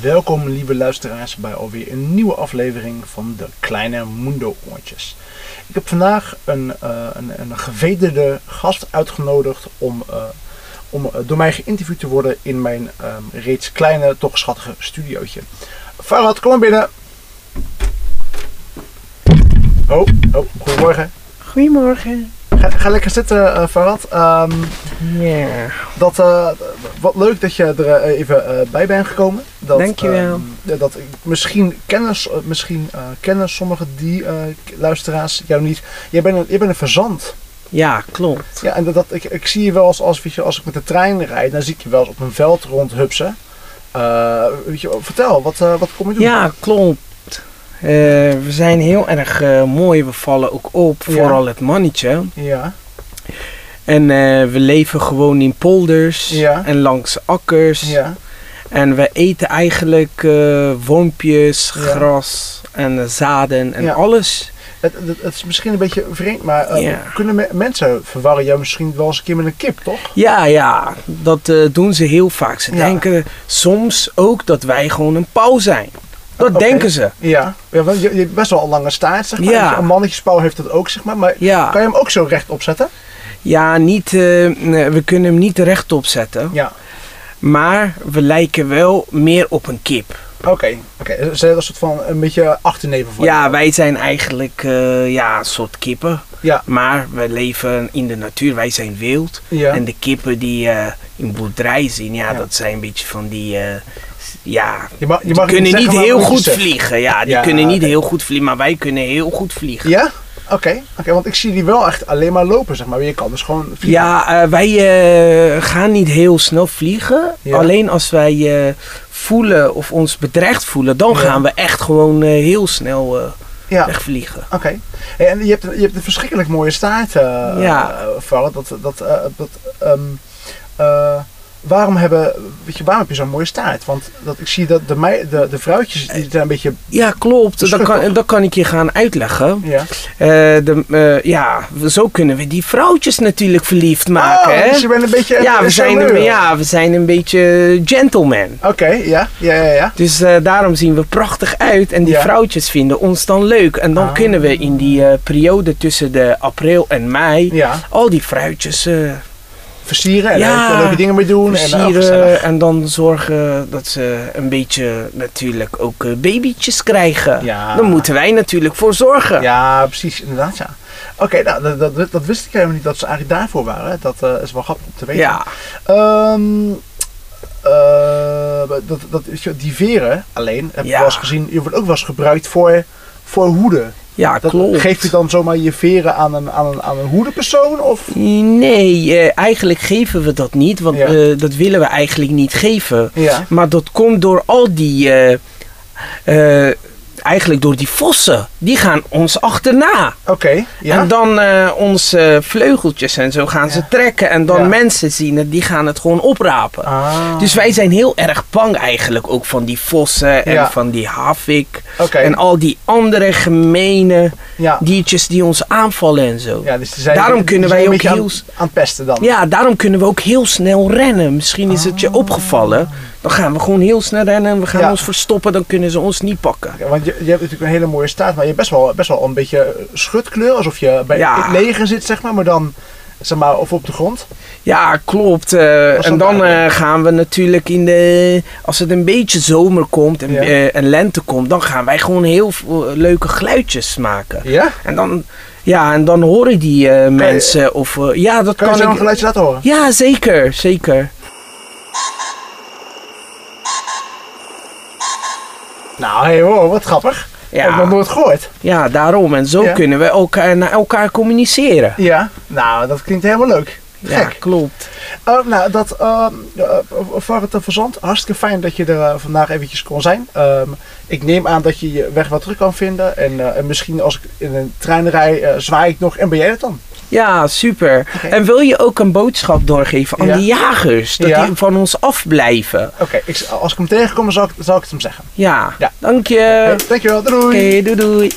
Welkom lieve luisteraars bij alweer een nieuwe aflevering van de Kleine Mundo Oortjes. Ik heb vandaag een, uh, een, een gevederde gast uitgenodigd om, uh, om uh, door mij geïnterviewd te worden in mijn um, reeds kleine, toch schattige studiootje. Farad, kom maar binnen. Oh, oh, goedemorgen. Goedemorgen. Ga, ga lekker zitten, uh, Farad. Um, Ja. dat, uh, wat leuk dat je er uh, even uh, bij bent gekomen. Dat, Dankjewel. ja, dat, ik- misschien kennen, misschien, kennen sommige die luisteraars jou niet. Jij bent een, jij bent een verzand. Ja, klopt. Ja, en dat, dat, ik, ik zie je wel als, als, je, als ik met de trein rijd, dan zie ik je wel eens op een veld rondhupsen. Uh, weet je, vertel, wat, uh, wat kom je doen? Ja, klopt. Eh, we zijn heel erg eh, mooi. We vallen ook op, Ja. vooral het mannetje. Ja, En eh, we leven gewoon in polders Ja. en langs akkers. ja. En we eten eigenlijk eh, wormpjes, gras en eh, zaden en Ja. alles. Het, het, het is misschien een beetje vreemd, maar uh, Ja. kunnen me- mensen verwarren jou misschien wel eens een keer met een kip, toch? Ja, ja, dat eh, doen ze heel vaak. Ze Ja. denken soms ook dat wij gewoon een pauw zijn. Dat denken ze. Ja, ja want je, je hebt best wel een lange staart, zeg maar. Ja. Een mannetjespauw heeft dat ook, zeg maar. Maar kan je hem ook zo rechtop zetten? Ja, niet, eh, we kunnen hem niet rechtop zetten. Ja. Maar we lijken wel meer op een kip. Oké, oké. Ze zijn een soort van een beetje achterneven van Ja, wij zijn eigenlijk eh, ja, een soort kippen. Ja. Maar we leven in de natuur. Wij zijn wild. Ja. En de kippen die eh, in boerderij zien, ja, Ja. dat zijn een beetje van die... eh, ja, Je mag, je die mag kunnen niet zeggen, heel goed vliegen. Ja, die kunnen niet heel goed vliegen, maar wij kunnen heel goed vliegen. Ja? Oké, oké. want ik zie die wel echt alleen maar lopen, zeg maar. Je kan dus gewoon vliegen. Ja, eh, wij eh, gaan niet heel snel vliegen. Ja. Alleen als wij eh, voelen of ons bedreigd voelen, dan Ja. gaan we echt gewoon heel snel Ja. wegvliegen. Oké. Hey, en je hebt, je hebt een verschrikkelijk mooie staart, Ja. Farah. Dat, dat, dat, ehm, eh, waarom, hebben, weet je, waarom heb je zo'n mooie staart? Want dat, ik zie dat de, mei, de, de vrouwtjes die zijn een beetje... Ja, klopt. Dat kan, dat kan ik je gaan uitleggen. Ja. Eh, de, eh, ja, zo kunnen we die vrouwtjes natuurlijk verliefd maken. Oh, hè? dus je bent een beetje... ja, een we zijn een, ja, we zijn een beetje gentleman. Oké, ja, ja, ja, ja. Dus eh, daarom zien we prachtig uit. En die Ja. vrouwtjes vinden ons dan leuk. En dan Ah. kunnen we in die periode tussen de april en mei... Ja, al die fruitjes eh versieren en Ja, leuke dingen mee doen. En, oh, versieren. gezellig. En, dan zorgen dat ze een beetje natuurlijk ook eh, babytjes krijgen. Ja. Daar moeten wij natuurlijk voor zorgen. Ja, precies, inderdaad, ja. Oké, nou, dat, dat, dat wist ik helemaal niet dat ze eigenlijk daarvoor waren. Dat eh, is wel grappig om te weten. Ja. Ehm, eh, dat, dat, die veren alleen, heb ik Ja. wel eens gezien, je wordt ook wel eens gebruikt voor, voor hoeden. Ja, Dat, klopt. geef je dan zomaar je veren aan een, aan een, aan een hoedenpersoon? Of? Nee, eh, eigenlijk geven we dat niet, want Ja. eh, dat willen we eigenlijk niet geven. Ja. Maar dat komt door al die, eh, eh, eigenlijk door die vossen. Die gaan ons achterna. Oké, ja. En dan eh, onze vleugeltjes en zo gaan ze trekken. En dan Ja. mensen zien het, die gaan het gewoon oprapen. Ah. Dus wij zijn heel erg bang eigenlijk ook van die vossen en Ja. van die havik. Oké, En al die andere gemene diertjes die ons aanvallen en zo. ja dus zijn, Daarom kunnen wij ook heel aan, aan het pesten dan. Ja, daarom kunnen we ook heel snel rennen. Misschien is het je opgevallen. Dan gaan we gewoon heel snel rennen en we gaan Ja. ons verstoppen. Dan kunnen ze ons niet pakken. Ja, Want je, je hebt natuurlijk een hele mooie staart, maar je hebt best wel, best wel een beetje schutkleur. Alsof je bij Ja. het leger zit, zeg maar, maar dan zeg maar, of op de grond. Ja, klopt. eh, en dan eh, gaan we natuurlijk in de... Als het een beetje zomer komt en, Ja. eh, en lente komt... dan gaan wij gewoon heel veel leuke geluidjes maken. Ja? En dan, ja, en dan horen die mensen of... eh, ja, dat Kan je kan, zo een ik... geluidje laten horen? Ja, zeker, zeker. Nou, hey, wow, wat grappig. Heb ik nog Ja, nooit gehoord. ja, daarom. En zo Ja. kunnen we elkaar naar elkaar communiceren. Ja, nou, dat klinkt helemaal leuk. Ja, Gek. klopt. Oh, nou, dat, uh, voor het verzand, hartstikke fijn dat je er eh, vandaag eventjes kon zijn. Ehm, ik neem aan dat je je weg wat terug kan vinden. En, eh, en misschien als ik in een trein rij, eh, zwaai ik nog en ben jij het dan? Ja, super. En wil je ook een boodschap doorgeven aan Ja. de jagers? Dat Ja. die van ons afblijven. Oké, als ik hem tegenkom, zal ik, zal ik het hem zeggen. Ja, Ja. dank je. Dankjewel, doei. Oké, doei doei.